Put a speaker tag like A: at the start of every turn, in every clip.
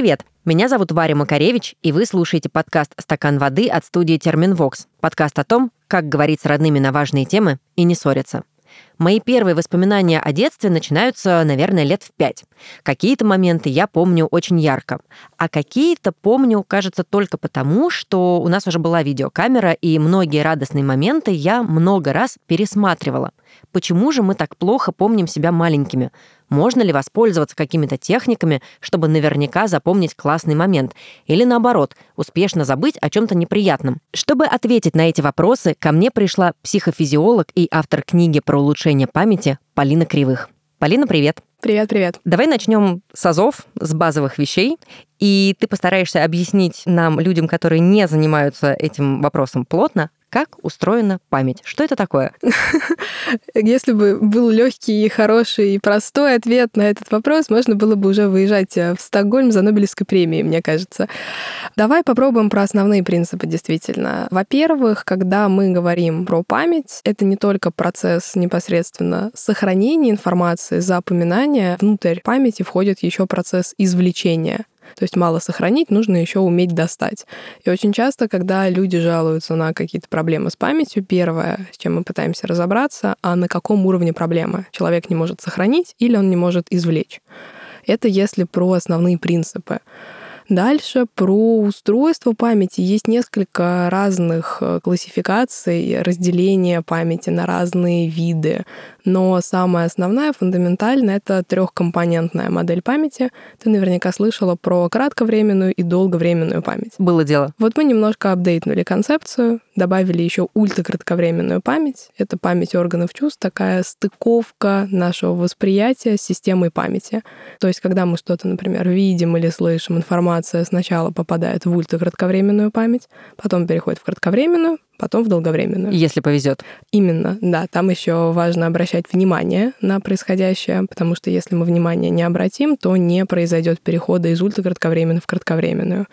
A: Привет-привет! Меня зовут Варя Макаревич, и вы слушаете подкаст «Стакан воды» от студии «Терминвокс». Подкаст о том, как говорить с родными на важные темы и не ссориться. Мои первые воспоминания о детстве начинаются, наверное, лет в пять. Какие-то моменты я помню очень ярко, а какие-то помню, кажется, только потому, что у нас уже была видеокамера, и многие радостные моменты я много раз пересматривала. Почему же мы так плохо помним себя маленькими? Можно ли воспользоваться какими-то техниками, чтобы наверняка запомнить классный момент? Или наоборот, успешно забыть о чем-то неприятном? Чтобы ответить на эти вопросы, ко мне пришла психофизиолог и автор книги про улучшение памяти Полина Кривых. Полина, привет.
B: Привет, привет.
A: Давай начнем с азов, с базовых вещей, и ты постараешься объяснить нам, людям, которые не занимаются этим вопросом плотно, как устроена память? Что это такое?
B: Если бы был легкий, хороший и простой ответ на этот вопрос, можно было бы уже выезжать э, в Стокгольм за Нобелевской премией, мне кажется. Давай попробуем про основные принципы действительно. Во-первых, когда мы говорим про память, это не только процесс непосредственно сохранения информации, запоминания. Внутрь памяти входит еще процесс извлечения. То есть мало сохранить, нужно еще уметь достать. И очень часто, когда люди жалуются на какие-то проблемы с памятью, первое, с чем мы пытаемся разобраться, а на каком уровне проблемы человек не может сохранить или он не может извлечь. Это если про основные принципы. Дальше про устройство памяти. Есть несколько разных э, классификаций, разделения памяти на разные виды. Но самая основная, фундаментальная, это трехкомпонентная модель памяти. Ты наверняка слышала про кратковременную и долговременную память.
A: Было дело.
B: Вот мы немножко апдейтнули концепцию, добавили еще ультракратковременную память. Это память органов чувств, такая стыковка нашего восприятия с системой памяти. То есть, когда мы что-то, например, видим или слышим, информация сначала попадает в ультракратковременную память, потом переходит в кратковременную, потом в долговременную.
A: Если повезет.
B: Именно, да. Там еще важно обращать внимание на происходящее, потому что если мы внимание не обратим, то не произойдет перехода из ультракратковременной в кратковременную.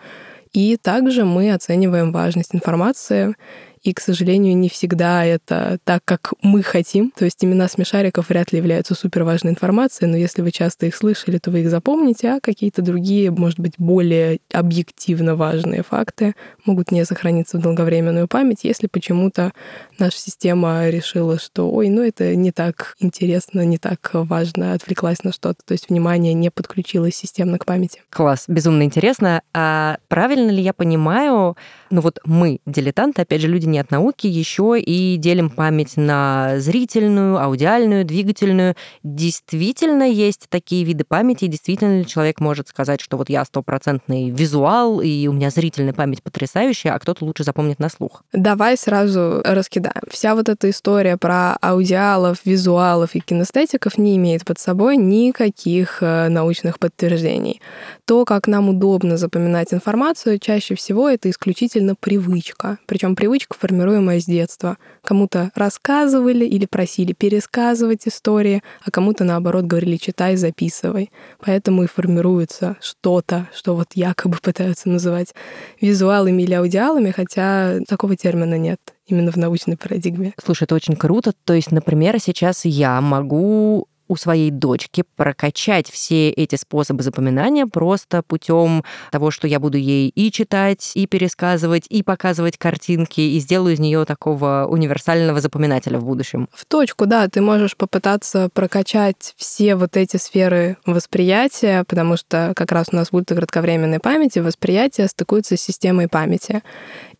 B: И также мы оцениваем важность информации и, к сожалению, не всегда это так, как мы хотим. То есть имена смешариков вряд ли являются супер важной информацией, но если вы часто их слышали, то вы их запомните, а какие-то другие, может быть, более объективно важные факты могут не сохраниться в долговременную память, если почему-то наша система решила, что, ой, ну это не так интересно, не так важно, отвлеклась на что-то. То есть внимание не подключилось системно к памяти.
A: Класс, безумно интересно. А правильно ли я понимаю, ну вот мы, дилетанты, опять же, люди не от науки, еще и делим память на зрительную, аудиальную, двигательную. Действительно есть такие виды памяти, действительно ли человек может сказать, что вот я стопроцентный визуал, и у меня зрительная память потрясающая, а кто-то лучше запомнит на слух?
B: Давай сразу раскидаем. Вся вот эта история про аудиалов, визуалов и кинестетиков не имеет под собой никаких э, научных подтверждений. То, как нам удобно запоминать информацию, чаще всего это исключительно привычка. Причем привычка формируемая с детства. Кому-то рассказывали или просили пересказывать истории, а кому-то, наоборот, говорили «читай, записывай». Поэтому и формируется что-то, что вот якобы пытаются называть визуалами или аудиалами, хотя такого термина нет именно в научной парадигме.
A: Слушай, это очень круто. То есть, например, сейчас я могу у своей дочки прокачать все эти способы запоминания просто путем того, что я буду ей и читать, и пересказывать, и показывать картинки, и сделаю из нее такого универсального запоминателя в будущем.
B: В точку, да, ты можешь попытаться прокачать все вот эти сферы восприятия, потому что как раз у нас будет кратковременной памяти, восприятие стыкуется с системой памяти.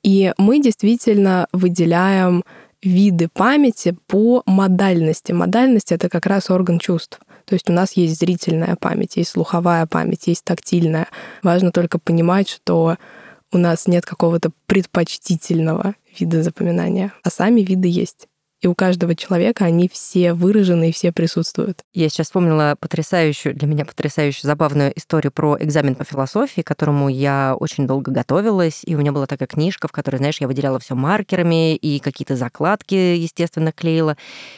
B: И мы действительно выделяем виды памяти по модальности. Модальность — это как раз орган чувств. То есть у нас есть зрительная память, есть слуховая память, есть тактильная. Важно только понимать, что у нас нет какого-то предпочтительного вида запоминания, а сами виды есть и у каждого человека они все выражены и все присутствуют.
A: Я сейчас вспомнила потрясающую, для меня потрясающую, забавную историю про экзамен по философии, к которому я очень долго готовилась, и у меня была такая книжка, в которой, знаешь, я выделяла все маркерами и какие-то закладки, естественно, клеила.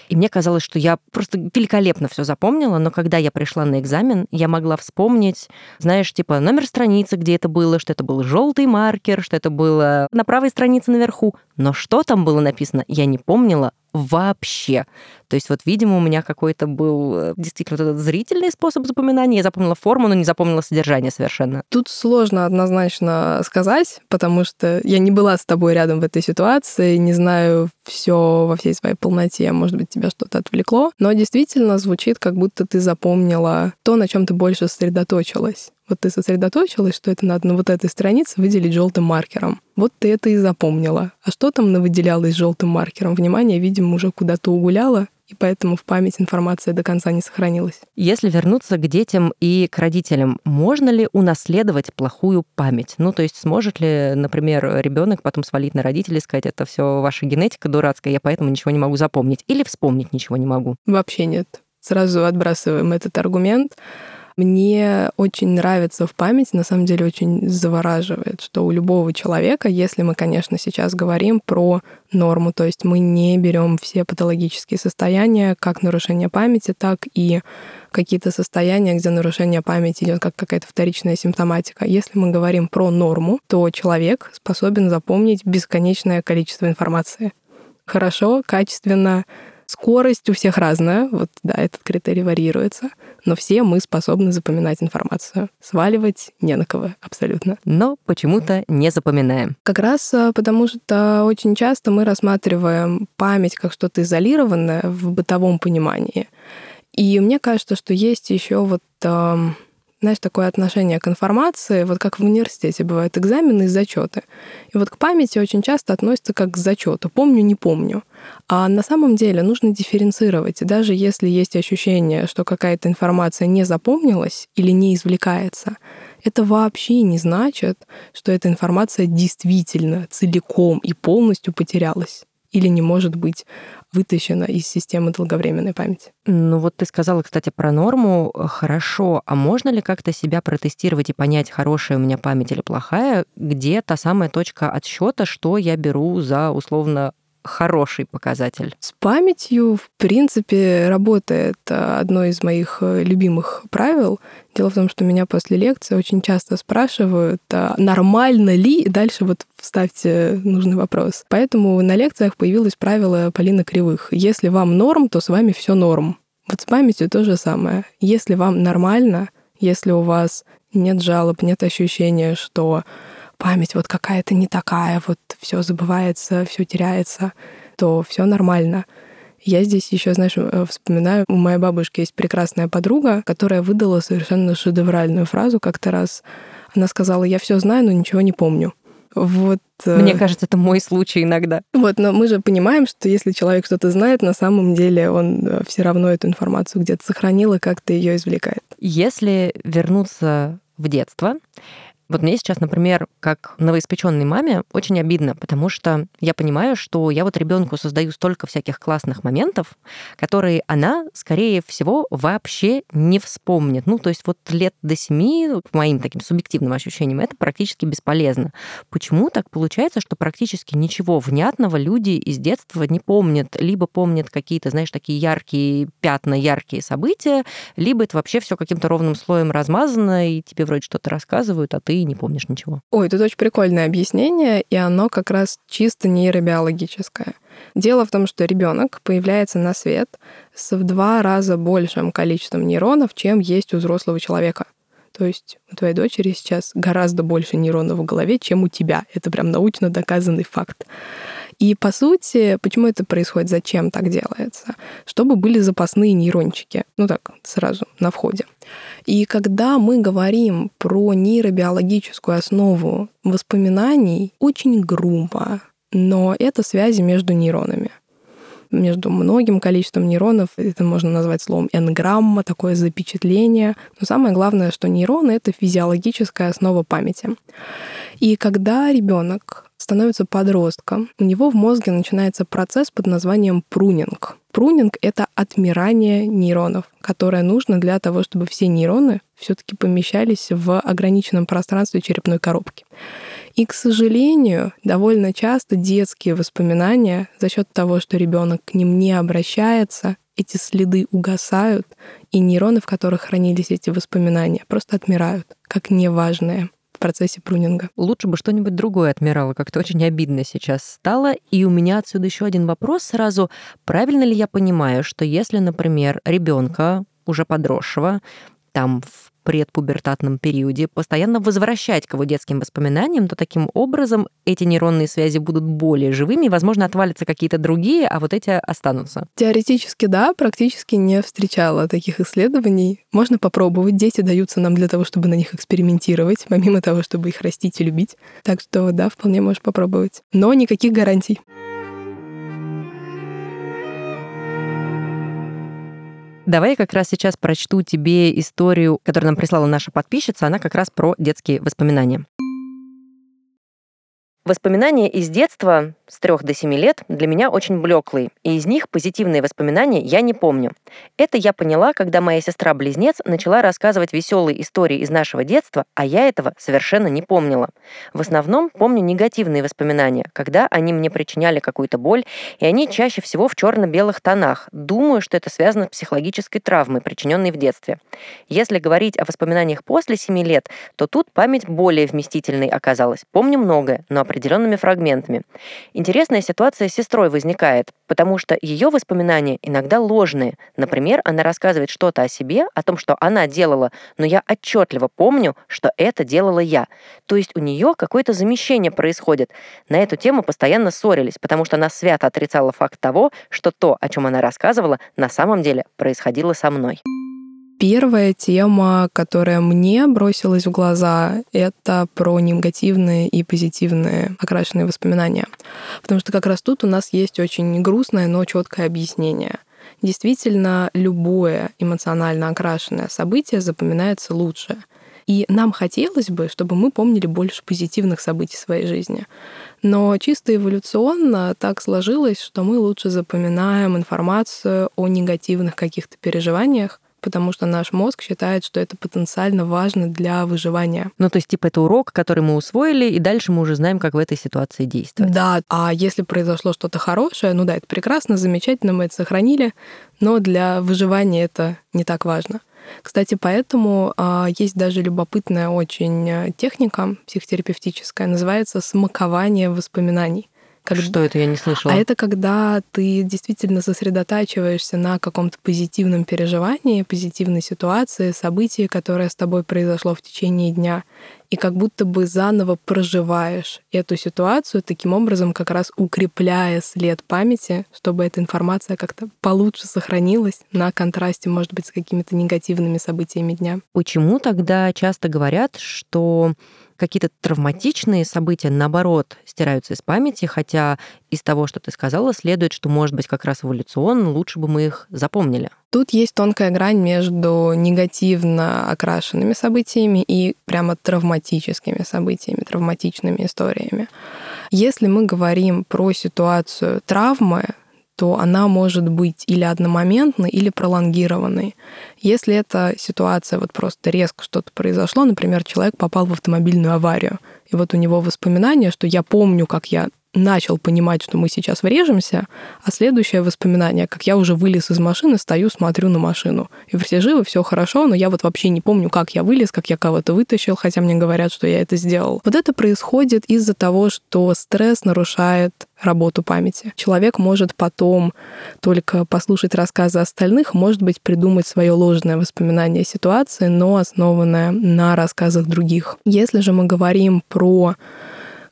A: И мне казалось, что я просто великолепно все запомнила, но когда я пришла на экзамен, я могла вспомнить, знаешь, типа номер страницы, где это было, что это был желтый маркер, что это было на правой странице наверху, но что там было написано, я не помнила вообще. То есть вот, видимо, у меня какой-то был э, действительно вот этот зрительный способ запоминания. Я запомнила форму, но не запомнила содержание совершенно.
B: Тут сложно однозначно сказать, потому что я не была с тобой рядом в этой ситуации, не знаю все во всей своей полноте, может быть, тебя что-то отвлекло, но действительно звучит, как будто ты запомнила то, на чем ты больше сосредоточилась. Вот ты сосредоточилась, что это надо на вот этой странице выделить желтым маркером. Вот ты это и запомнила. А что там навыделялось желтым маркером? Внимание, видимо, уже куда-то угуляло, и поэтому в память информация до конца не сохранилась.
A: Если вернуться к детям и к родителям, можно ли унаследовать плохую память? Ну, то есть сможет ли, например, ребенок потом свалить на родителей и сказать, это все ваша генетика дурацкая, я поэтому ничего не могу запомнить, или вспомнить ничего не могу?
B: Вообще нет. Сразу отбрасываем этот аргумент. Мне очень нравится в памяти, на самом деле очень завораживает, что у любого человека, если мы, конечно, сейчас говорим про норму, то есть мы не берем все патологические состояния, как нарушение памяти, так и какие-то состояния, где нарушение памяти идет как какая-то вторичная симптоматика. Если мы говорим про норму, то человек способен запомнить бесконечное количество информации. Хорошо, качественно, Скорость у всех разная, вот да, этот критерий варьируется, но все мы способны запоминать информацию. Сваливать не на кого абсолютно.
A: Но почему-то не запоминаем.
B: Как раз а, потому что очень часто мы рассматриваем память как что-то изолированное в бытовом понимании. И мне кажется, что есть еще вот знаешь, такое отношение к информации, вот как в университете бывают экзамены и зачеты. И вот к памяти очень часто относятся как к зачету. Помню, не помню. А на самом деле нужно дифференцировать. И даже если есть ощущение, что какая-то информация не запомнилась или не извлекается, это вообще не значит, что эта информация действительно целиком и полностью потерялась или не может быть вытащена из системы долговременной памяти.
A: Ну вот ты сказала, кстати, про норму. Хорошо. А можно ли как-то себя протестировать и понять, хорошая у меня память или плохая? Где та самая точка отсчета, что я беру за условно хороший показатель?
B: С памятью, в принципе, работает э, одно из моих э, любимых правил. Дело в том, что меня после лекции очень часто спрашивают, а нормально ли, и дальше вот вставьте нужный вопрос. Поэтому на лекциях появилось правило Полины Кривых. Если вам норм, то с вами все норм. Вот с памятью то же самое. Если вам нормально, если у вас нет жалоб, нет ощущения, что память вот какая-то не такая, вот все забывается, все теряется, то все нормально. Я здесь еще, знаешь, э, вспоминаю, у моей бабушки есть прекрасная подруга, которая выдала совершенно шедевральную фразу как-то раз. Она сказала, я все знаю, но ничего не помню. Вот.
A: Э, Мне кажется, это мой случай иногда.
B: Вот, но мы же понимаем, что если человек что-то знает, на самом деле он э, все равно эту информацию где-то сохранил и как-то ее извлекает.
A: Если вернуться в детство, вот мне сейчас, например, как новоиспеченной маме, очень обидно, потому что я понимаю, что я вот ребенку создаю столько всяких классных моментов, которые она, скорее всего, вообще не вспомнит. Ну, то есть вот лет до семи, по моим таким субъективным ощущениям, это практически бесполезно. Почему так получается, что практически ничего внятного люди из детства не помнят? Либо помнят какие-то, знаешь, такие яркие пятна, яркие события, либо это вообще все каким-то ровным слоем размазано, и тебе вроде что-то рассказывают, а ты не помнишь ничего.
B: Ой, тут очень прикольное объяснение, и оно как раз чисто нейробиологическое. Дело в том, что ребенок появляется на свет с в два раза большим количеством нейронов, чем есть у взрослого человека. То есть у твоей дочери сейчас гораздо больше нейронов в голове, чем у тебя. Это прям научно доказанный факт. И по сути, почему это происходит, зачем так делается? Чтобы были запасные нейрончики. Ну так, сразу на входе. И когда мы говорим про нейробиологическую основу воспоминаний, очень грубо, но это связи между нейронами между многим количеством нейронов. Это можно назвать словом энграмма, такое запечатление. Но самое главное, что нейроны — это физиологическая основа памяти. И когда ребенок становится подростком, у него в мозге начинается процесс под названием прунинг. Прунинг — это отмирание нейронов, которое нужно для того, чтобы все нейроны все таки помещались в ограниченном пространстве черепной коробки. И, к сожалению, довольно часто детские воспоминания за счет того, что ребенок к ним не обращается, эти следы угасают, и нейроны, в которых хранились эти воспоминания, просто отмирают, как неважные процессе прунинга.
A: Лучше бы что-нибудь другое отмирало, как-то очень обидно сейчас стало. И у меня отсюда еще один вопрос сразу. Правильно ли я понимаю, что если, например, ребенка уже подросшего, там в предпубертатном периоде, постоянно возвращать к его детским воспоминаниям, то таким образом эти нейронные связи будут более живыми, и, возможно, отвалятся какие-то другие, а вот эти останутся.
B: Теоретически да, практически не встречала таких исследований. Можно попробовать. Дети даются нам для того, чтобы на них экспериментировать, помимо того, чтобы их растить и любить. Так что да, вполне можешь попробовать. Но никаких гарантий.
A: Давай я как раз сейчас прочту тебе историю, которую нам прислала наша подписчица. Она как раз про детские воспоминания. Воспоминания из детства с 3 до 7 лет для меня очень блеклые, и из них позитивные воспоминания я не помню. Это я поняла, когда моя сестра-близнец начала рассказывать веселые истории из нашего детства, а я этого совершенно не помнила. В основном помню негативные воспоминания, когда они мне причиняли какую-то боль, и они чаще всего в черно-белых тонах. Думаю, что это связано с психологической травмой, причиненной в детстве. Если говорить о воспоминаниях после 7 лет, то тут память более вместительной оказалась. Помню многое, но определенными фрагментами. Интересная ситуация с сестрой возникает, потому что ее воспоминания иногда ложные. Например, она рассказывает что-то о себе, о том, что она делала, но я отчетливо помню, что это делала я. То есть у нее какое-то замещение происходит. На эту тему постоянно ссорились, потому что она свято отрицала факт того, что то, о чем она рассказывала, на самом деле происходило со мной.
B: Первая тема, которая мне бросилась в глаза, это про негативные и позитивные окрашенные воспоминания. Потому что как раз тут у нас есть очень грустное, но четкое объяснение. Действительно, любое эмоционально окрашенное событие запоминается лучше. И нам хотелось бы, чтобы мы помнили больше позитивных событий своей жизни. Но чисто эволюционно так сложилось, что мы лучше запоминаем информацию о негативных каких-то переживаниях, потому что наш мозг считает, что это потенциально важно для выживания.
A: Ну, то есть, типа, это урок, который мы усвоили, и дальше мы уже знаем, как в этой ситуации действовать.
B: Да, а если произошло что-то хорошее, ну да, это прекрасно, замечательно, мы это сохранили, но для выживания это не так важно. Кстати, поэтому а, есть даже любопытная очень э, техника психотерапевтическая, называется смакование воспоминаний.
A: Как... Что это, я не слышала?
B: А это когда ты действительно сосредотачиваешься на каком-то позитивном переживании, позитивной ситуации, событии, которое с тобой произошло в течение дня, и как будто бы заново проживаешь эту ситуацию, таким образом как раз укрепляя след памяти, чтобы эта информация как-то получше сохранилась на контрасте, может быть, с какими-то негативными событиями дня.
A: Почему тогда часто говорят, что какие-то травматичные события, наоборот, стираются из памяти, хотя из того, что ты сказала, следует, что, может быть, как раз эволюционно лучше бы мы их запомнили.
B: Тут есть тонкая грань между негативно окрашенными событиями и прямо травматическими событиями, травматичными историями. Если мы говорим про ситуацию травмы, то она может быть или одномоментной, или пролонгированной. Если эта ситуация вот просто резко что-то произошло, например, человек попал в автомобильную аварию, и вот у него воспоминания, что я помню, как я начал понимать, что мы сейчас врежемся, а следующее воспоминание, как я уже вылез из машины, стою, смотрю на машину. И все живы, все хорошо, но я вот вообще не помню, как я вылез, как я кого-то вытащил, хотя мне говорят, что я это сделал. Вот это происходит из-за того, что стресс нарушает работу памяти. Человек может потом только послушать рассказы остальных, может быть, придумать свое ложное воспоминание ситуации, но основанное на рассказах других. Если же мы говорим про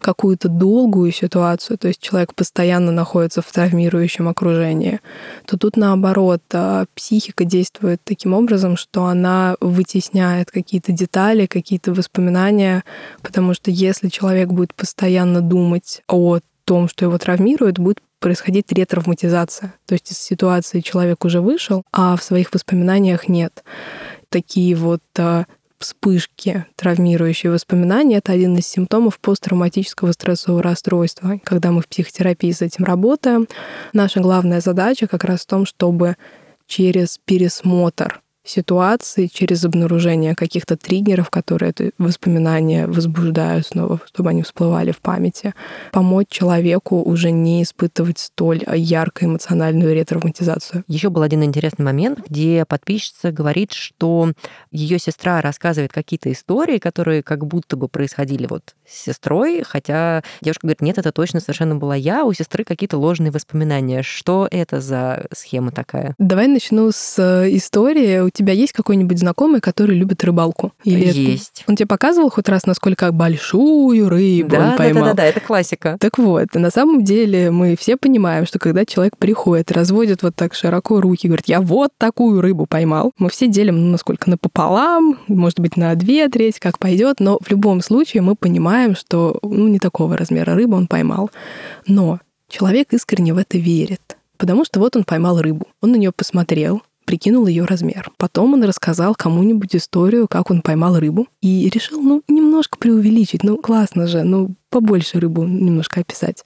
B: какую-то долгую ситуацию, то есть человек постоянно находится в травмирующем окружении, то тут наоборот а, психика действует таким образом, что она вытесняет какие-то детали, какие-то воспоминания, потому что если человек будет постоянно думать о том, что его травмирует, будет происходить ретравматизация. То есть из ситуации человек уже вышел, а в своих воспоминаниях нет. Такие вот а, вспышки, травмирующие воспоминания, это один из симптомов посттравматического стрессового расстройства. Когда мы в психотерапии с этим работаем, наша главная задача как раз в том, чтобы через пересмотр ситуации, через обнаружение каких-то триггеров, которые это воспоминания возбуждают снова, чтобы они всплывали в памяти. Помочь человеку уже не испытывать столь яркую эмоциональную ретравматизацию.
A: Еще был один интересный момент, где подписчица говорит, что ее сестра рассказывает какие-то истории, которые как будто бы происходили вот с сестрой, хотя девушка говорит, нет, это точно совершенно была я, у сестры какие-то ложные воспоминания. Что это за схема такая?
B: Давай начну с э, истории. У тебя есть какой-нибудь знакомый, который любит рыбалку?
A: Или есть.
B: Он тебе показывал хоть раз, насколько большую рыбу
A: да,
B: он поймал?
A: Да, да, да, это классика.
B: Так вот, на самом деле мы все понимаем, что когда человек приходит, разводит вот так широко руки, говорит, я вот такую рыбу поймал, мы все делим, ну, насколько напополам, может быть, на две трети, как пойдет, но в любом случае мы понимаем, что ну, не такого размера рыбы он поймал. Но человек искренне в это верит. Потому что вот он поймал рыбу, он на нее посмотрел, прикинул ее размер. Потом он рассказал кому-нибудь историю, как он поймал рыбу, и решил, ну, немножко преувеличить, ну, классно же, ну, побольше рыбу немножко описать.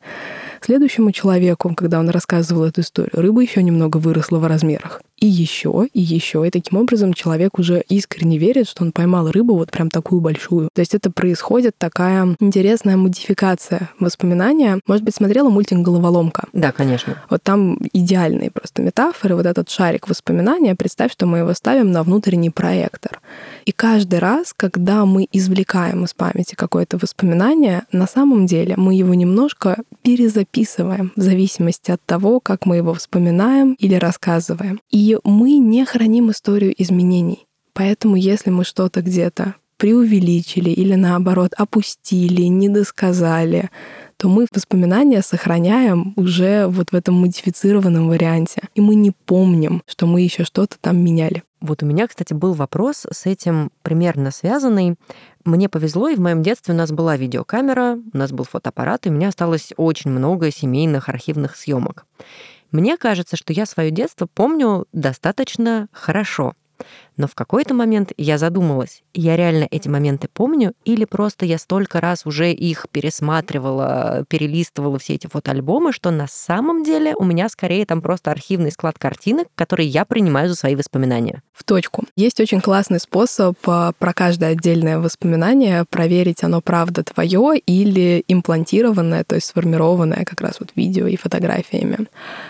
B: Следующему человеку, когда он рассказывал эту историю, рыба еще немного выросла в размерах. И еще, и еще. И таким образом человек уже искренне верит, что он поймал рыбу вот прям такую большую. То есть это происходит такая интересная модификация воспоминания. Может быть, смотрела мультик «Головоломка»?
A: Да, конечно.
B: Вот там идеальные просто метафоры. Вот этот шарик воспоминания, представь, что мы его ставим на внутренний проектор. И каждый раз, когда мы извлекаем из памяти какое-то воспоминание, на самом деле мы его немножко перезаписываем в зависимости от того, как мы его вспоминаем или рассказываем. И мы не храним историю изменений. Поэтому если мы что-то где-то преувеличили или наоборот опустили, недосказали, то мы воспоминания сохраняем уже вот в этом модифицированном варианте. И мы не помним, что мы еще что-то там меняли.
A: Вот у меня, кстати, был вопрос с этим примерно связанный. Мне повезло, и в моем детстве у нас была видеокамера, у нас был фотоаппарат, и у меня осталось очень много семейных архивных съемок. Мне кажется, что я свое детство помню достаточно хорошо. Но в какой-то момент я задумалась, я реально эти моменты помню, или просто я столько раз уже их пересматривала, перелистывала все эти фотоальбомы, что на самом деле у меня скорее там просто архивный склад картинок, которые я принимаю за свои воспоминания.
B: В точку. Есть очень классный способ а, про каждое отдельное воспоминание проверить, оно правда твое или имплантированное, то есть сформированное как раз вот видео и фотографиями.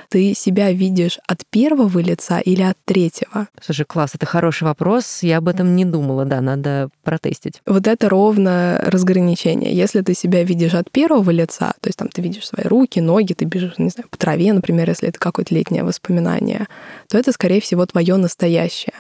B: Ты себя видишь от первого лица или от третьего?
A: Слушай, класс, это хороший хороший вопрос. Я об этом не думала, да, надо протестить.
B: Вот это ровно разграничение. Если ты себя видишь от первого лица, то есть там ты видишь свои руки, ноги, ты бежишь, не знаю, по траве, например, если это какое-то летнее воспоминание, то это, скорее всего, твое настоящее.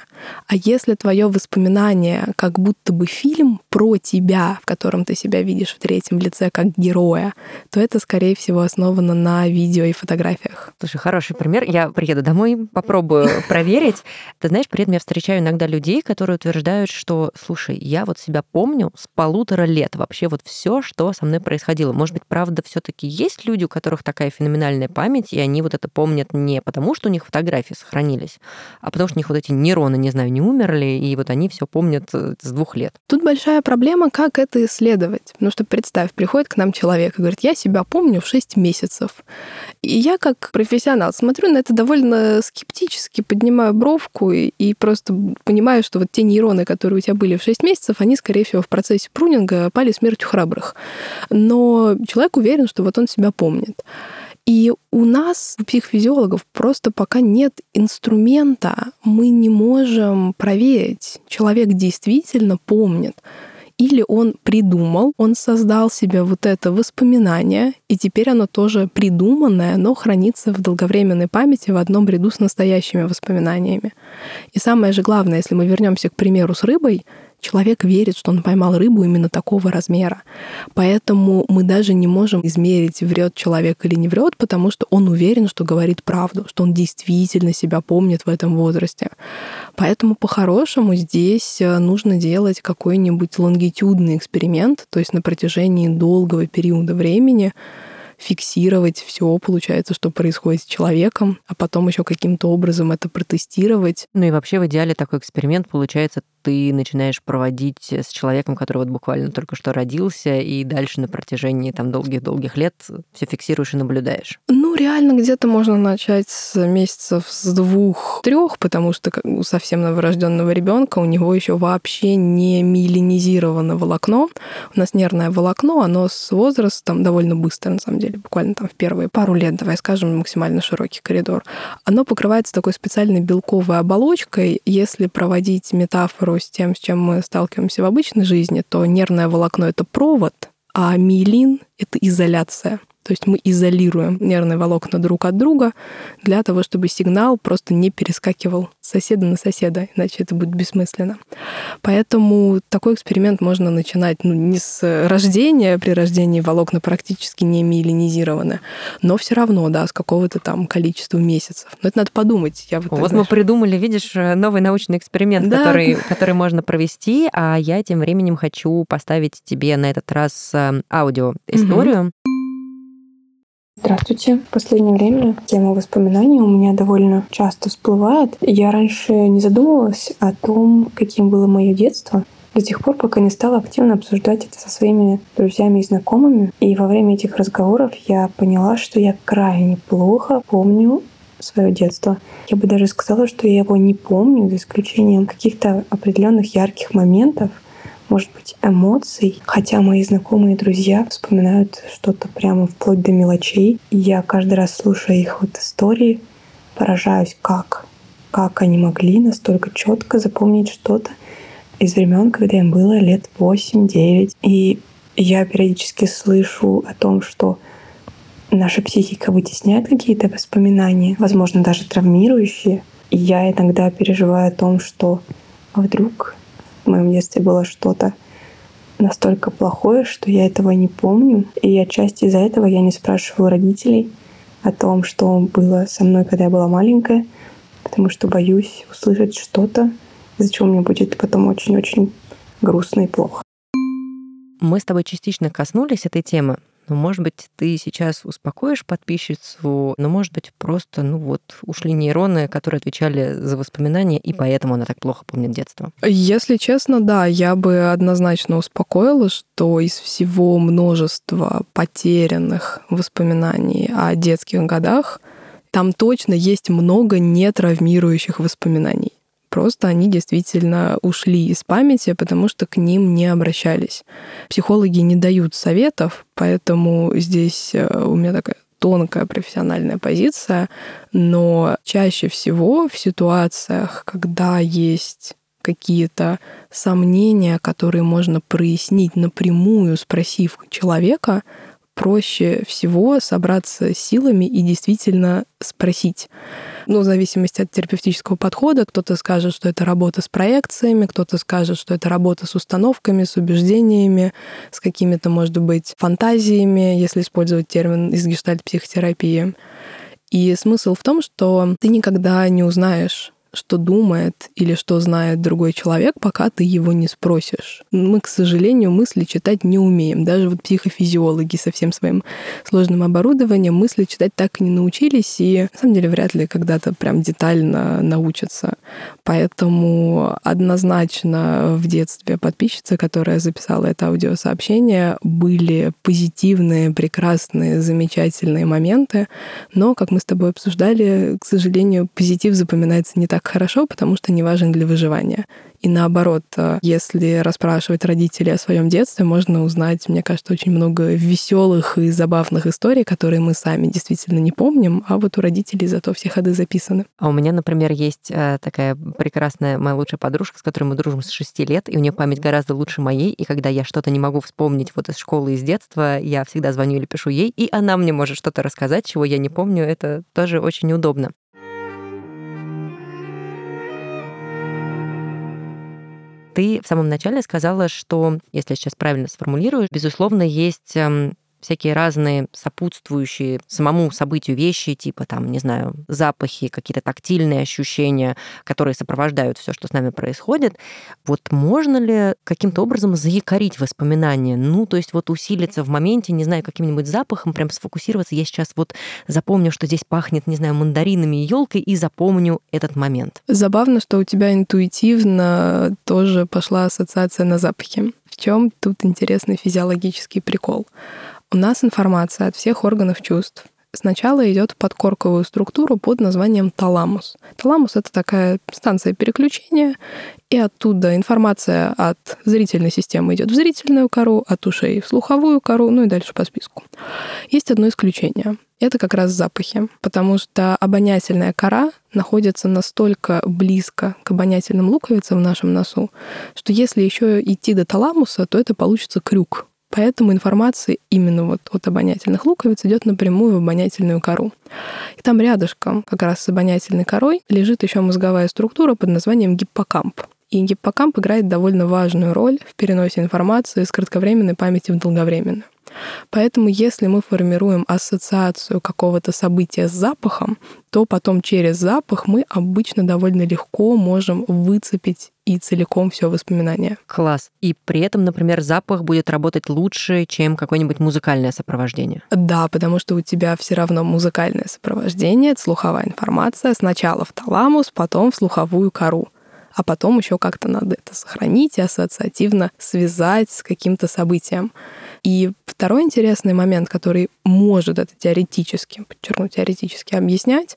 B: А если твое воспоминание как будто бы фильм про тебя, в котором ты себя видишь в третьем лице как героя, то это, скорее всего, основано на видео и фотографиях.
A: Слушай, хороший пример. Я приеду домой, попробую проверить. Ты знаешь, при этом я встречаю иногда людей, которые утверждают, что, слушай, я вот себя помню с полутора лет вообще вот все, что со мной происходило. Может быть, правда, все-таки есть люди, у которых такая феноменальная память, и они вот это помнят не потому, что у них фотографии сохранились, а потому что у них вот эти нейроны, не знаю, не умерли, и вот они все помнят э, с двух лет.
B: Тут большая проблема, как это исследовать. Ну что, представь, приходит к нам человек и говорит, я себя помню в 6 месяцев. И я как профессионал смотрю на это довольно скептически, поднимаю бровку и, и просто понимаю, что вот те нейроны, которые у тебя были в 6 месяцев, они, скорее всего, в процессе прунинга пали смертью храбрых. Но человек уверен, что вот он себя помнит. И у нас, у психофизиологов, просто пока нет инструмента, мы не можем проверить, человек действительно помнит. Или он придумал, он создал себе вот это воспоминание, и теперь оно тоже придуманное, но хранится в долговременной памяти в одном ряду с настоящими воспоминаниями. И самое же главное, если мы вернемся к примеру с рыбой, Человек верит, что он поймал рыбу именно такого размера. Поэтому мы даже не можем измерить, врет человек или не врет, потому что он уверен, что говорит правду, что он действительно себя помнит в этом возрасте. Поэтому по-хорошему здесь э, нужно делать какой-нибудь лонгитюдный эксперимент, то есть на протяжении долгого периода времени фиксировать все, получается, что происходит с человеком, а потом еще каким-то образом это протестировать.
A: Ну и вообще в идеале такой эксперимент получается ты начинаешь проводить с человеком, который вот буквально только что родился, и дальше на протяжении там долгих-долгих лет все фиксируешь и наблюдаешь?
B: Ну, реально где-то можно начать с месяцев с двух-трех, потому что у совсем новорожденного ребенка у него еще вообще не миелинизировано волокно. У нас нервное волокно, оно с возрастом довольно быстро, на самом деле, буквально там в первые пару лет, давай скажем, максимально широкий коридор. Оно покрывается такой специальной белковой оболочкой. Если проводить метафору с тем, с чем мы сталкиваемся в обычной жизни, то нервное волокно — это провод, а миелин — это изоляция. То есть мы изолируем нервные волокна друг от друга для того, чтобы сигнал просто не перескакивал с соседа на соседа, иначе это будет бессмысленно. Поэтому такой эксперимент можно начинать ну, не с рождения, при рождении волокна практически не миелинизированы, но все равно, да, с какого-то там количества месяцев. Но это надо подумать.
A: Я вот, вот знаешь... мы придумали, видишь, новый научный эксперимент, да. который, который можно провести, а я тем временем хочу поставить тебе на этот раз э, аудиоисторию. Угу.
C: Здравствуйте. В последнее время тема воспоминаний у меня довольно часто всплывает. Я раньше не задумывалась о том, каким было мое детство, до тех пор, пока не стала активно обсуждать это со своими друзьями и знакомыми. И во время этих разговоров я поняла, что я крайне плохо помню свое детство. Я бы даже сказала, что я его не помню, за исключением каких-то определенных ярких моментов, может быть, эмоций. Хотя мои знакомые друзья вспоминают что-то прямо вплоть до мелочей. И я каждый раз, слушая их вот истории, поражаюсь, как, как они могли настолько четко запомнить что-то из времен, когда им было лет 8-9. И я периодически слышу о том, что наша психика вытесняет какие-то воспоминания, возможно, даже травмирующие. И я иногда переживаю о том, что вдруг в моем детстве было что-то настолько плохое, что я этого не помню. И отчасти из-за этого я не спрашиваю родителей о том, что было со мной, когда я была маленькая, потому что боюсь услышать что-то, из-за чего мне будет потом очень-очень грустно и плохо.
A: Мы с тобой частично коснулись этой темы, ну, может быть, ты сейчас успокоишь подписчицу, но, может быть, просто, ну вот, ушли нейроны, которые отвечали за воспоминания, и поэтому она так плохо помнит детство.
B: Если честно, да, я бы однозначно успокоила, что из всего множества потерянных воспоминаний о детских годах там точно есть много нетравмирующих воспоминаний. Просто они действительно ушли из памяти, потому что к ним не обращались. Психологи не дают советов, поэтому здесь э, у меня такая тонкая профессиональная позиция, но чаще всего в ситуациях, когда есть какие-то сомнения, которые можно прояснить напрямую, спросив человека, проще всего собраться силами и действительно спросить. Ну, в зависимости от терапевтического подхода, кто-то скажет, что это работа с проекциями, кто-то скажет, что это работа с установками, с убеждениями, с какими-то, может быть, фантазиями, если использовать термин из гештальт-психотерапии. И смысл в том, что ты никогда не узнаешь, что думает или что знает другой человек, пока ты его не спросишь. Мы, к сожалению, мысли читать не умеем. Даже вот психофизиологи со всем своим сложным оборудованием мысли читать так и не научились, и на самом деле вряд ли когда-то прям детально научатся. Поэтому однозначно в детстве подписчицы, которая записала это аудиосообщение, были позитивные, прекрасные, замечательные моменты, но, как мы с тобой обсуждали, к сожалению, позитив запоминается не так так хорошо, потому что не важен для выживания. И наоборот, э, если расспрашивать родителей о своем детстве, можно узнать, мне кажется, очень много веселых и забавных историй, которые мы сами действительно не помним, а вот у родителей зато все ходы записаны.
A: А у меня, например, есть э, такая прекрасная моя лучшая подружка, с которой мы дружим с 6 лет, и у нее память гораздо лучше моей, и когда я что-то не могу вспомнить вот из школы, из детства, я всегда звоню или пишу ей, и она мне может что-то рассказать, чего я не помню, это тоже очень удобно. Ты в самом начале сказала, что, если я сейчас правильно сформулирую, безусловно, есть эм, всякие разные сопутствующие самому событию вещи, типа там, не знаю, запахи, какие-то тактильные ощущения, которые сопровождают все, что с нами происходит. Вот можно ли каким-то образом заякорить воспоминания? Ну, то есть вот усилиться в моменте, не знаю, каким-нибудь запахом, прям сфокусироваться. Я сейчас вот запомню, что здесь пахнет, не знаю, мандаринами и елкой, и запомню этот момент.
B: Забавно, что у тебя интуитивно тоже пошла ассоциация на запахи. В чем тут интересный физиологический прикол? У нас информация от всех органов чувств сначала идет в подкорковую структуру под названием таламус. Таламус — это такая станция переключения, и оттуда информация от зрительной системы идет в зрительную кору, от ушей в слуховую кору, ну и дальше по списку. Есть одно исключение. Это как раз запахи, потому что обонятельная кора находится настолько близко к обонятельным луковицам в нашем носу, что если еще идти до таламуса, то это получится крюк, Поэтому информация именно вот от обонятельных луковиц идет напрямую в обонятельную кору. И там рядышком, как раз с обонятельной корой, лежит еще мозговая структура под названием гиппокамп. И гиппокамп играет довольно важную роль в переносе информации с кратковременной памяти в долговременную. Поэтому если мы формируем ассоциацию какого-то события с запахом, то потом через запах мы обычно довольно легко можем выцепить и целиком все воспоминание.
A: Класс. И при этом, например, запах будет работать лучше, чем какое-нибудь музыкальное сопровождение.
B: Да, потому что у тебя все равно музыкальное сопровождение, это слуховая информация, сначала в таламус, потом в слуховую кору а потом еще как-то надо это сохранить и ассоциативно связать с каким-то событием. И второй интересный момент, который может это теоретически, подчеркну, теоретически объяснять,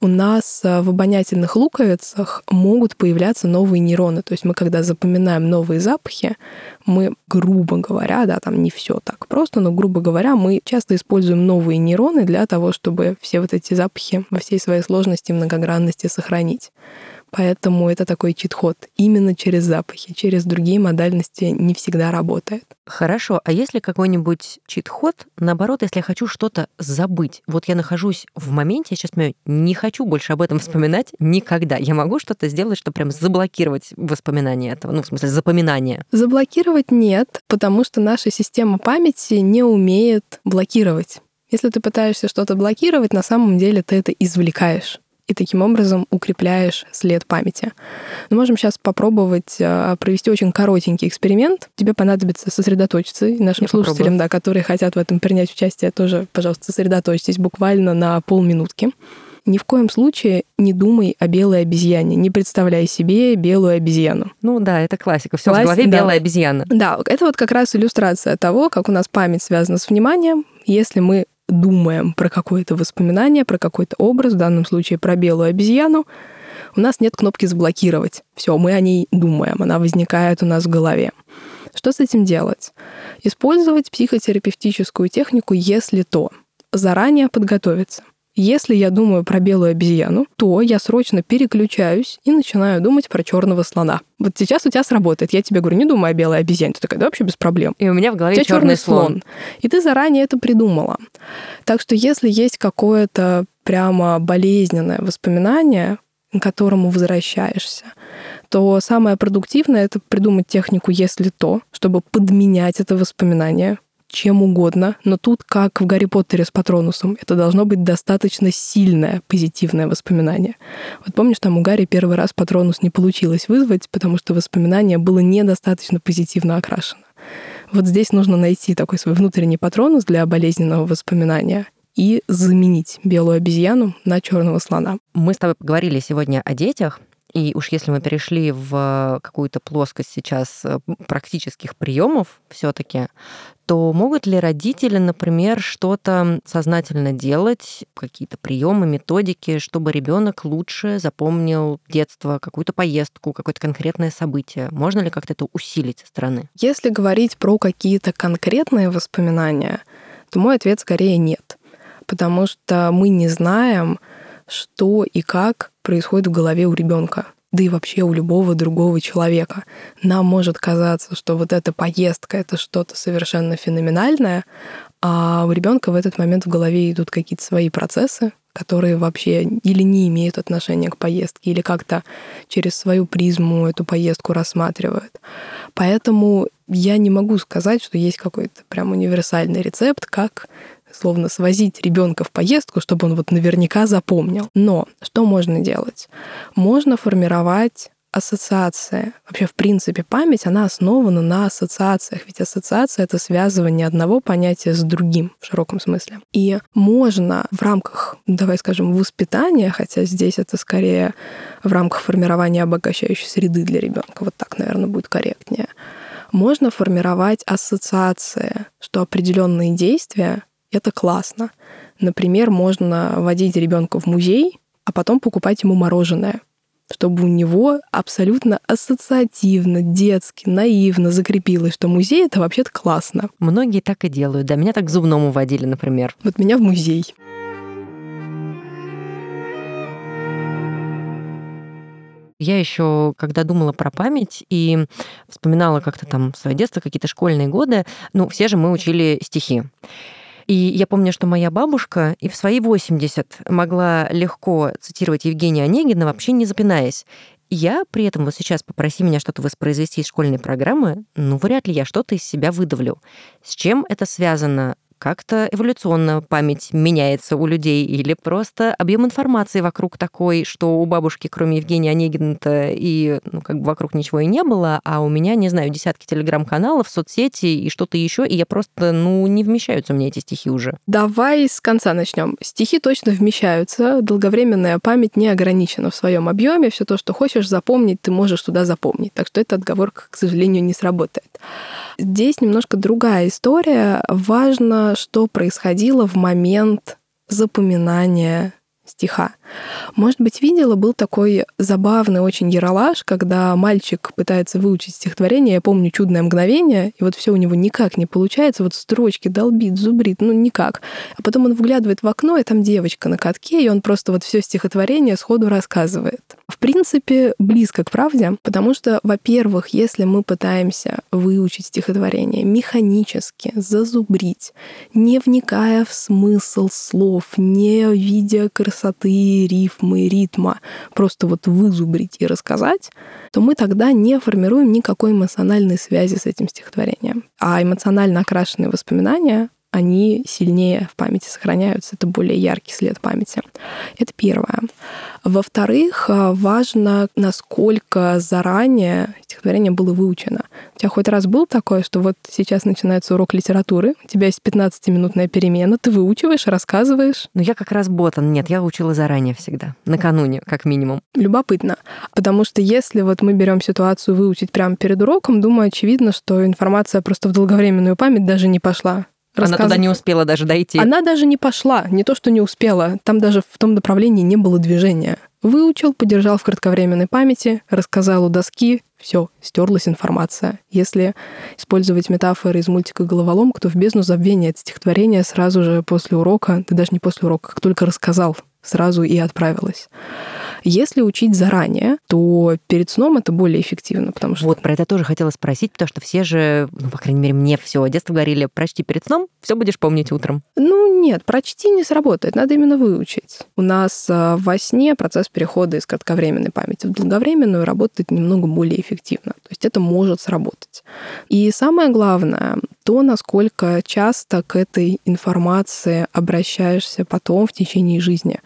B: у нас э, в обонятельных луковицах могут появляться новые нейроны. То есть мы, когда запоминаем новые запахи, мы, грубо говоря, да, там не все так просто, но, грубо говоря, мы часто используем новые нейроны для того, чтобы все вот эти запахи во всей своей сложности и многогранности сохранить. Поэтому это такой чит-ход. Именно через запахи, через другие модальности не всегда работает.
A: Хорошо, а если какой-нибудь чит-ход, наоборот, если я хочу что-то забыть, вот я нахожусь в моменте, я сейчас понимаю, не хочу больше об этом вспоминать никогда. Я могу что-то сделать, чтобы прям заблокировать воспоминания этого, ну, в смысле, запоминание?
B: Заблокировать нет, потому что наша система памяти не умеет блокировать. Если ты пытаешься что-то блокировать, на самом деле ты это извлекаешь и таким образом укрепляешь след памяти. Мы можем сейчас попробовать а, провести очень коротенький эксперимент. Тебе понадобится сосредоточиться, и нашим Я слушателям, да, которые хотят в этом принять участие, тоже, пожалуйста, сосредоточьтесь буквально на полминутки. Ни в коем случае не думай о белой обезьяне, не представляй себе белую обезьяну.
A: Ну да, это классика. Все в голове да. белая обезьяна.
B: Да, это вот как раз иллюстрация того, как у нас память связана с вниманием. Если мы думаем про какое-то воспоминание, про какой-то образ, в данном случае про белую обезьяну, у нас нет кнопки «заблокировать». Все, мы о ней думаем, она возникает у нас в голове. Что с этим делать? Использовать психотерапевтическую технику «если то». Заранее подготовиться – если я думаю про белую обезьяну, то я срочно переключаюсь и начинаю думать про черного слона. Вот сейчас у тебя сработает. Я тебе говорю, не думай о белой обезьяне. Ты такая, да вообще без проблем.
A: И у меня в голове черный слон. слон.
B: И ты заранее это придумала. Так что если есть какое-то прямо болезненное воспоминание, к которому возвращаешься, то самое продуктивное — это придумать технику «если то», чтобы подменять это воспоминание чем угодно, но тут, как в Гарри Поттере с Патронусом, это должно быть достаточно сильное позитивное воспоминание. Вот помнишь, там у Гарри первый раз Патронус не получилось вызвать, потому что воспоминание было недостаточно позитивно окрашено. Вот здесь нужно найти такой свой внутренний патронус для болезненного воспоминания и заменить белую обезьяну на черного слона.
A: Мы с тобой поговорили сегодня о детях, и уж если мы перешли в какую-то плоскость сейчас э, практических приемов все-таки, то могут ли родители, например, что-то сознательно делать, какие-то приемы, методики, чтобы ребенок лучше запомнил детство, какую-то поездку, какое-то конкретное событие? Можно ли как-то это усилить со стороны?
B: Если говорить про какие-то конкретные воспоминания, то мой ответ скорее нет. Потому что мы не знаем, что и как происходит в голове у ребенка да и вообще у любого другого человека. Нам может казаться, что вот эта поездка — это что-то совершенно феноменальное, а у ребенка в этот момент в голове идут какие-то свои процессы, которые вообще или не имеют отношения к поездке, или как-то через свою призму эту поездку рассматривают. Поэтому я не могу сказать, что есть какой-то прям универсальный рецепт, как словно свозить ребенка в поездку, чтобы он вот наверняка запомнил. Но что можно делать? Можно формировать ассоциация. Вообще, в принципе, память, она основана на ассоциациях, ведь ассоциация — это связывание одного понятия с другим в широком смысле. И можно в рамках, давай скажем, воспитания, хотя здесь это скорее в рамках формирования обогащающей среды для ребенка, вот так, наверное, будет корректнее, можно формировать ассоциации, что определенные действия — это классно. Например, можно водить ребенка в музей, а потом покупать ему мороженое чтобы у него абсолютно ассоциативно, детски, наивно закрепилось, что музей — это вообще-то классно.
A: Многие так и делают. Да, меня так к зубному водили, например.
B: Вот меня в музей.
A: Я еще, когда думала про память и вспоминала как-то там свое детство, какие-то школьные годы, ну, все же мы учили стихи. И я помню, что моя бабушка и в свои 80 могла легко цитировать Евгения Онегина, вообще не запинаясь. Я при этом вот сейчас попроси меня что-то воспроизвести из школьной программы, ну, вряд ли я что-то из себя выдавлю. С чем это связано? Как-то эволюционно память меняется у людей, или просто объем информации вокруг такой, что у бабушки, кроме Евгения Онегина-то, и ну, как бы вокруг ничего и не было, а у меня, не знаю, десятки телеграм-каналов, соцсети и что-то еще, и я просто, ну, не вмещаются у меня эти стихи уже.
B: Давай с конца начнем. Стихи точно вмещаются, долговременная память не ограничена в своем объеме, все то, что хочешь запомнить, ты можешь туда запомнить. Так что эта отговорка, к сожалению, не сработает. Здесь немножко другая история. Важно, что происходило в момент запоминания стиха. Может быть, видела, был такой забавный очень яролаж, когда мальчик пытается выучить стихотворение, я помню «Чудное мгновение», и вот все у него никак не получается, вот строчки долбит, зубрит, ну никак. А потом он вглядывает в окно, и там девочка на катке, и он просто вот все стихотворение сходу рассказывает. В принципе, близко к правде, потому что, во-первых, если мы пытаемся выучить стихотворение механически, зазубрить, не вникая в смысл слов, не видя красоты, рифмы, ритма, просто вот вызубрить и рассказать, то мы тогда не формируем никакой эмоциональной связи с этим стихотворением. А эмоционально окрашенные воспоминания они сильнее в памяти сохраняются. Это более яркий след памяти. Это первое. Во-вторых, э, важно, насколько заранее стихотворение было выучено. У тебя хоть раз был такое, что вот сейчас начинается урок литературы, у тебя есть 15-минутная перемена, ты выучиваешь, рассказываешь?
A: Ну, я как раз ботан. Нет, я учила заранее всегда. Накануне, как минимум.
B: Любопытно. Потому что если вот мы берем ситуацию выучить прямо перед уроком, думаю, очевидно, что информация просто в долговременную память даже не пошла.
A: Она туда не успела даже дойти.
B: Она даже не пошла, не то, что не успела. Там даже в том направлении не было движения. Выучил, подержал в кратковременной памяти, рассказал у доски, все, стерлась информация. Если использовать метафоры из мультика «Головоломка», то в бездну забвения это стихотворение сразу же после урока, ты даже не после урока, как только рассказал, сразу и отправилась. Если учить заранее, то перед сном это более эффективно, потому что...
A: Вот, про это тоже хотела спросить, потому что все же, ну, по крайней мере, мне все детство говорили, прочти перед сном, все будешь помнить утром.
B: Ну, нет, прочти не сработает, надо именно выучить. У нас а, во сне процесс перехода из кратковременной памяти в долговременную работает немного более эффективно. То есть это может сработать. И самое главное, то, насколько часто к этой информации обращаешься потом в течение жизни.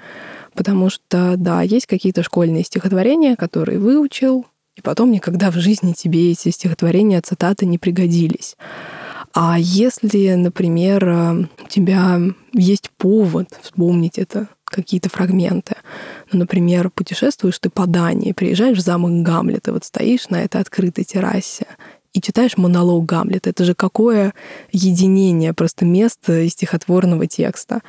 B: Потому что, да, есть какие-то школьные стихотворения, которые выучил, и потом никогда в жизни тебе эти стихотворения, цитаты не пригодились. А если, например, у тебя есть повод вспомнить это, какие-то фрагменты. Ну, например, путешествуешь ты по Дании, приезжаешь в замок Гамлета, вот стоишь на этой открытой террасе, и читаешь монолог Гамлета. Это же какое единение просто места и стихотворного текста.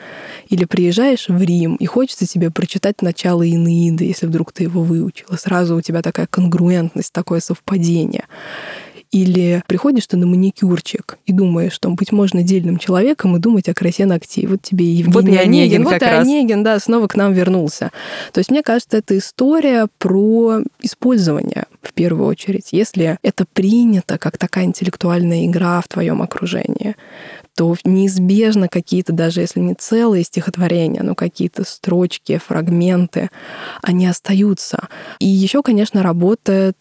B: Или приезжаешь в Рим, и хочется тебе прочитать начало Инеиды, если вдруг ты его выучила. Сразу у тебя такая конгруентность, такое совпадение. Или приходишь ты на маникюрчик и думаешь, что быть можно дельным человеком и думать о красе ногтей. Вот тебе и Евгений
A: вот и Онегин,
B: вот и
A: раз.
B: Онегин, да, снова к нам вернулся. То есть мне кажется, это история про использование в первую очередь. Если это принято как такая интеллектуальная игра в твоем окружении, то неизбежно какие-то, даже если не целые стихотворения, но какие-то строчки, фрагменты, они остаются. И еще, конечно, работает,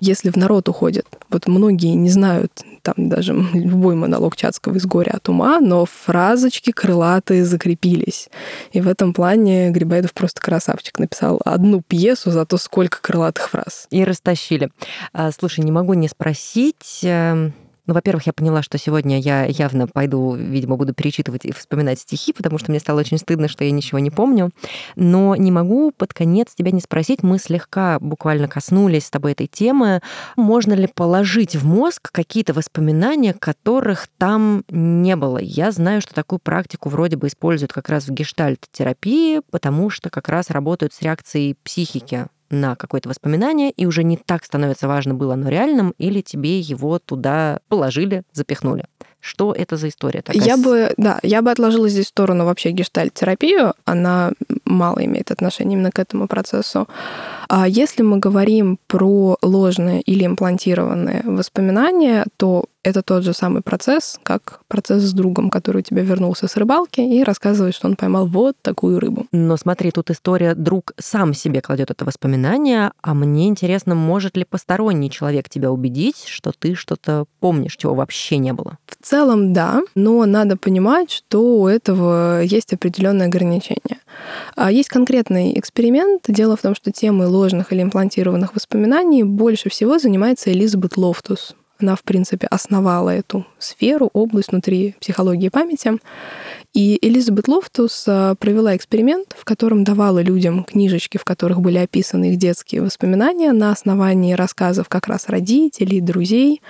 B: если в народ уходит. Вот многие не знают там даже любой монолог Чацкого из горя от ума, но фразочки крылатые закрепились. И в этом плане Грибоедов просто красавчик. Написал одну пьесу, за то сколько крылатых фраз.
A: И растащили. А, слушай, не могу не спросить, эм, ну, во-первых, я поняла, что сегодня я явно пойду, видимо, буду перечитывать и вспоминать стихи, потому что мне стало очень стыдно, что я ничего не помню. Но не могу под конец тебя не спросить. Мы слегка буквально коснулись с тобой этой темы. Можно ли положить в мозг какие-то воспоминания, которых там не было? Я знаю, что такую практику вроде бы используют как раз в гештальт-терапии, потому что как раз работают с реакцией психики на какое-то воспоминание, и уже не так становится важно, было оно реальным, или тебе его туда положили, запихнули. Что это за история такая?
B: Я бы, да, я бы отложила здесь в сторону вообще гештальт-терапию. Она мало имеет отношения именно к этому процессу. А если мы говорим про ложные или имплантированные воспоминания, то это тот же самый процесс, как процесс с другом, который у тебя вернулся с рыбалки и рассказывает, что он поймал вот такую рыбу.
A: Но смотри, тут история друг сам себе кладет это воспоминание, а мне интересно, может ли посторонний человек тебя убедить, что ты что-то помнишь, чего вообще не было?
B: В целом, да, но надо понимать, что у этого есть определенные ограничения. А есть конкретный эксперимент. Дело в том, что темой ложных или имплантированных воспоминаний больше всего занимается Элизабет Лофтус. Она, в принципе, основала эту сферу, область внутри психологии памяти. И Элизабет Лофтус а, провела эксперимент, в котором давала людям книжечки, в которых были описаны их детские воспоминания на основании рассказов как раз родителей, друзей.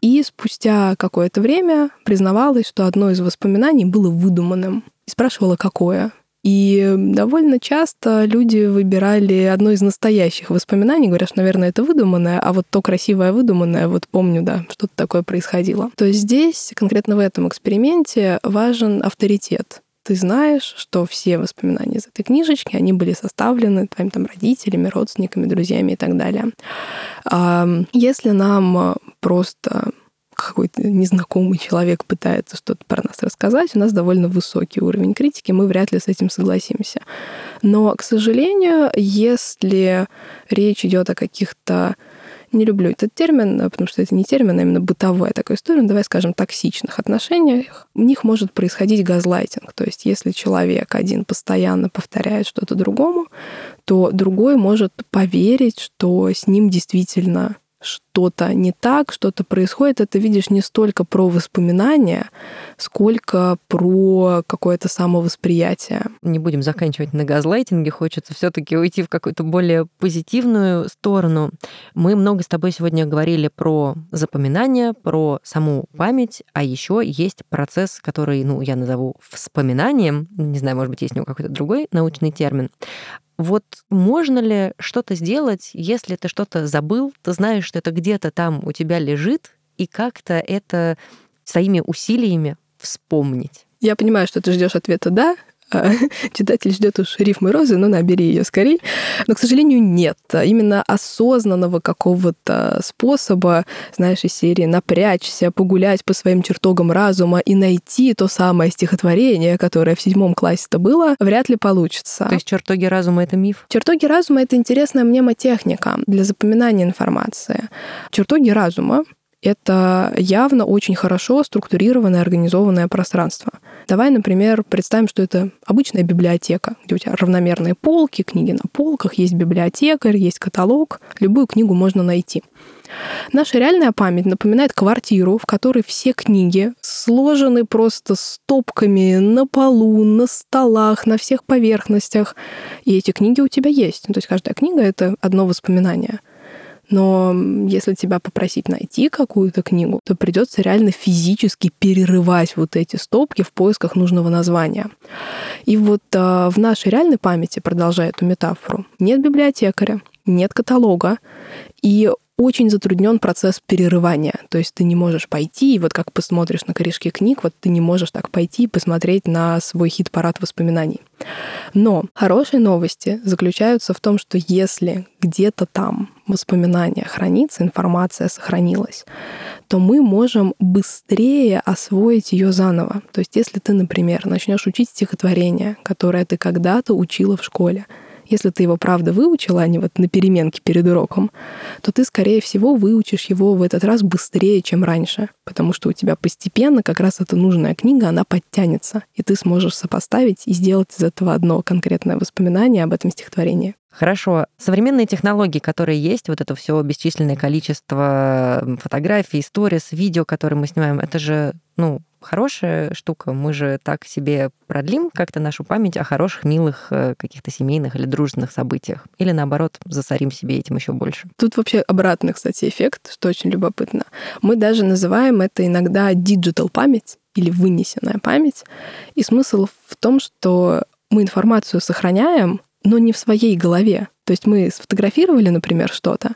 B: И спустя какое-то время признавалась, что одно из воспоминаний было выдуманным. И спрашивала, какое. И довольно часто люди выбирали одно из настоящих воспоминаний, говорят, что, наверное, это выдуманное, а вот то красивое выдуманное, вот помню, да, что-то такое происходило. То есть здесь, конкретно в этом эксперименте, важен авторитет ты знаешь, что все воспоминания из этой книжечки, они были составлены твоими там родителями, родственниками, друзьями и так далее. Если нам просто какой-то незнакомый человек пытается что-то про нас рассказать, у нас довольно высокий уровень критики, мы вряд ли с этим согласимся. Но, к сожалению, если речь идет о каких-то не люблю этот термин, потому что это не термин, а именно бытовая такая история, ну, давай скажем, токсичных отношениях, у них может происходить газлайтинг. То есть если человек один постоянно повторяет что-то другому, то другой может поверить, что с ним действительно что-то не так, что-то происходит, это видишь не столько про воспоминания, сколько про какое-то самовосприятие.
A: Не будем заканчивать на газлайтинге, хочется все таки уйти в какую-то более позитивную сторону. Мы много с тобой сегодня говорили про запоминание, про саму память, а еще есть процесс, который, ну, я назову вспоминанием, не знаю, может быть, есть у него какой-то другой научный термин, вот можно ли что-то сделать, если ты что-то забыл, ты знаешь, что это где-то там у тебя лежит, и как-то это своими усилиями вспомнить?
B: Я понимаю, что ты ждешь ответа «да», читатель ждет уж рифмы розы, но набери ее скорее. Но, к сожалению, нет. Именно осознанного какого-то способа, знаешь, из серии напрячься, погулять по своим чертогам разума и найти то самое стихотворение, которое в седьмом классе-то было, вряд ли получится.
A: То есть чертоги разума — это миф?
B: Чертоги разума — это интересная мнемотехника для запоминания информации. Чертоги разума это явно очень хорошо структурированное, организованное пространство. Давай, например, представим, что это обычная библиотека, где у тебя равномерные полки, книги на полках, есть библиотекарь, есть каталог, любую книгу можно найти. Наша реальная память напоминает квартиру, в которой все книги сложены просто стопками на полу, на столах, на всех поверхностях. И эти книги у тебя есть. То есть каждая книга — это одно воспоминание. Но если тебя попросить найти какую-то книгу, то придется реально физически перерывать вот эти стопки в поисках нужного названия. И вот а, в нашей реальной памяти, продолжая эту метафору, нет библиотекаря, нет каталога, и очень затруднен процесс перерывания. То есть ты не можешь пойти, и вот как посмотришь на корешки книг, вот ты не можешь так пойти и посмотреть на свой хит-парад воспоминаний. Но хорошие новости заключаются в том, что если где-то там воспоминания хранится, информация сохранилась, то мы можем быстрее освоить ее заново. То есть если ты, например, начнешь учить стихотворение, которое ты когда-то учила в школе, если ты его правда выучила, а не вот на переменке перед уроком, то ты, скорее всего, выучишь его в этот раз быстрее, чем раньше, потому что у тебя постепенно как раз эта нужная книга, она подтянется, и ты сможешь сопоставить и сделать из этого одно конкретное воспоминание об этом стихотворении.
A: Хорошо. Современные технологии, которые есть, вот это все бесчисленное количество фотографий, сторис, видео, которые мы снимаем, это же, ну, хорошая штука. Мы же так себе продлим как-то нашу память о хороших, милых э, каких-то семейных или дружественных событиях. Или наоборот, засорим себе этим еще больше.
B: Тут вообще обратный, кстати, эффект, что очень любопытно. Мы даже называем это иногда digital память или вынесенная память. И смысл в том, что мы информацию сохраняем, но не в своей голове. То есть мы сфотографировали, например, что-то,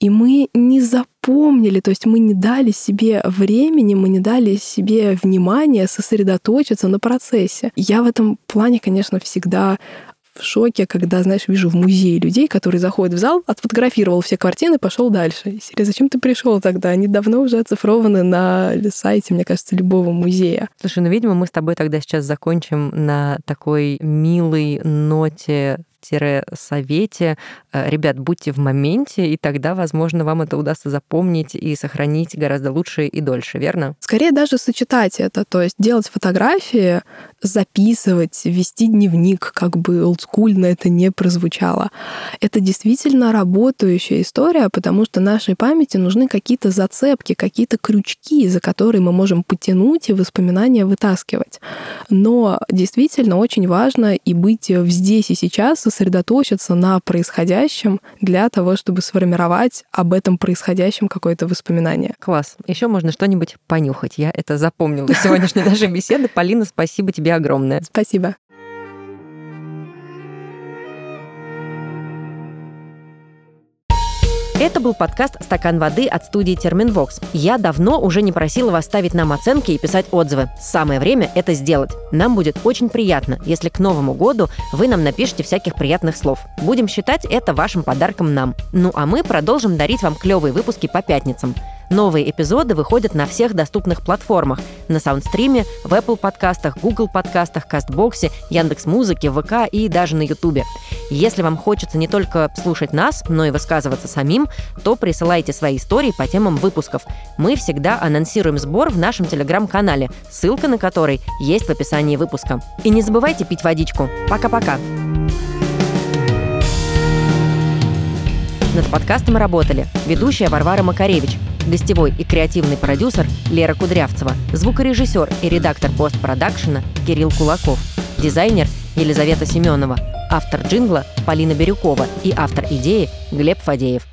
B: и мы не запомнили, то есть мы не дали себе времени, мы не дали себе внимания сосредоточиться на процессе. Я в этом плане, конечно, всегда в шоке, когда, знаешь, вижу в музее людей, которые заходят в зал, отфотографировал все картины, пошел дальше. И серия, зачем ты пришел тогда? Они давно уже оцифрованы на сайте, мне кажется, любого музея.
A: Слушай, ну, видимо, мы с тобой тогда сейчас закончим на такой милой ноте совете. Э, ребят, будьте в моменте, и тогда, возможно, вам это удастся запомнить и сохранить гораздо лучше и дольше, верно?
B: Скорее даже сочетать это, то есть делать фотографии, записывать, вести дневник, как бы олдскульно это не прозвучало. Это действительно работающая история, потому что нашей памяти нужны какие-то зацепки, какие-то крючки, за которые мы можем потянуть и воспоминания вытаскивать. Но действительно очень важно и быть здесь и сейчас, сосредоточиться на происходящем для того, чтобы сформировать об этом происходящем какое-то воспоминание.
A: Класс. Еще можно что-нибудь понюхать. Я это запомнила. Сегодняшняя нашей беседы. Полина, спасибо тебе огромное.
B: Спасибо.
A: Это был подкаст «Стакан воды» от студии «Терминвокс». Я давно уже не просила вас ставить нам оценки и писать отзывы. Самое время это сделать. Нам будет очень приятно, если к Новому году вы нам напишите всяких приятных слов. Будем считать это вашим подарком нам. Ну а мы продолжим дарить вам клевые выпуски по пятницам. Новые эпизоды выходят на всех доступных платформах. На Саундстриме, в Apple подкастах, Google подкастах, Кастбоксе, Яндекс.Музыке, ВК и даже на Ютубе. Если вам хочется не только слушать нас, но и высказываться самим, то присылайте свои истории по темам выпусков. Мы всегда анонсируем сбор в нашем телеграм-канале, ссылка на который есть в описании выпуска. И не забывайте пить водичку. Пока-пока! Над подкастом работали ведущая Варвара Макаревич, гостевой и креативный продюсер Лера Кудрявцева, звукорежиссер и редактор постпродакшена Кирилл Кулаков, дизайнер Елизавета Семенова, автор джингла Полина Бирюкова и автор идеи Глеб Фадеев.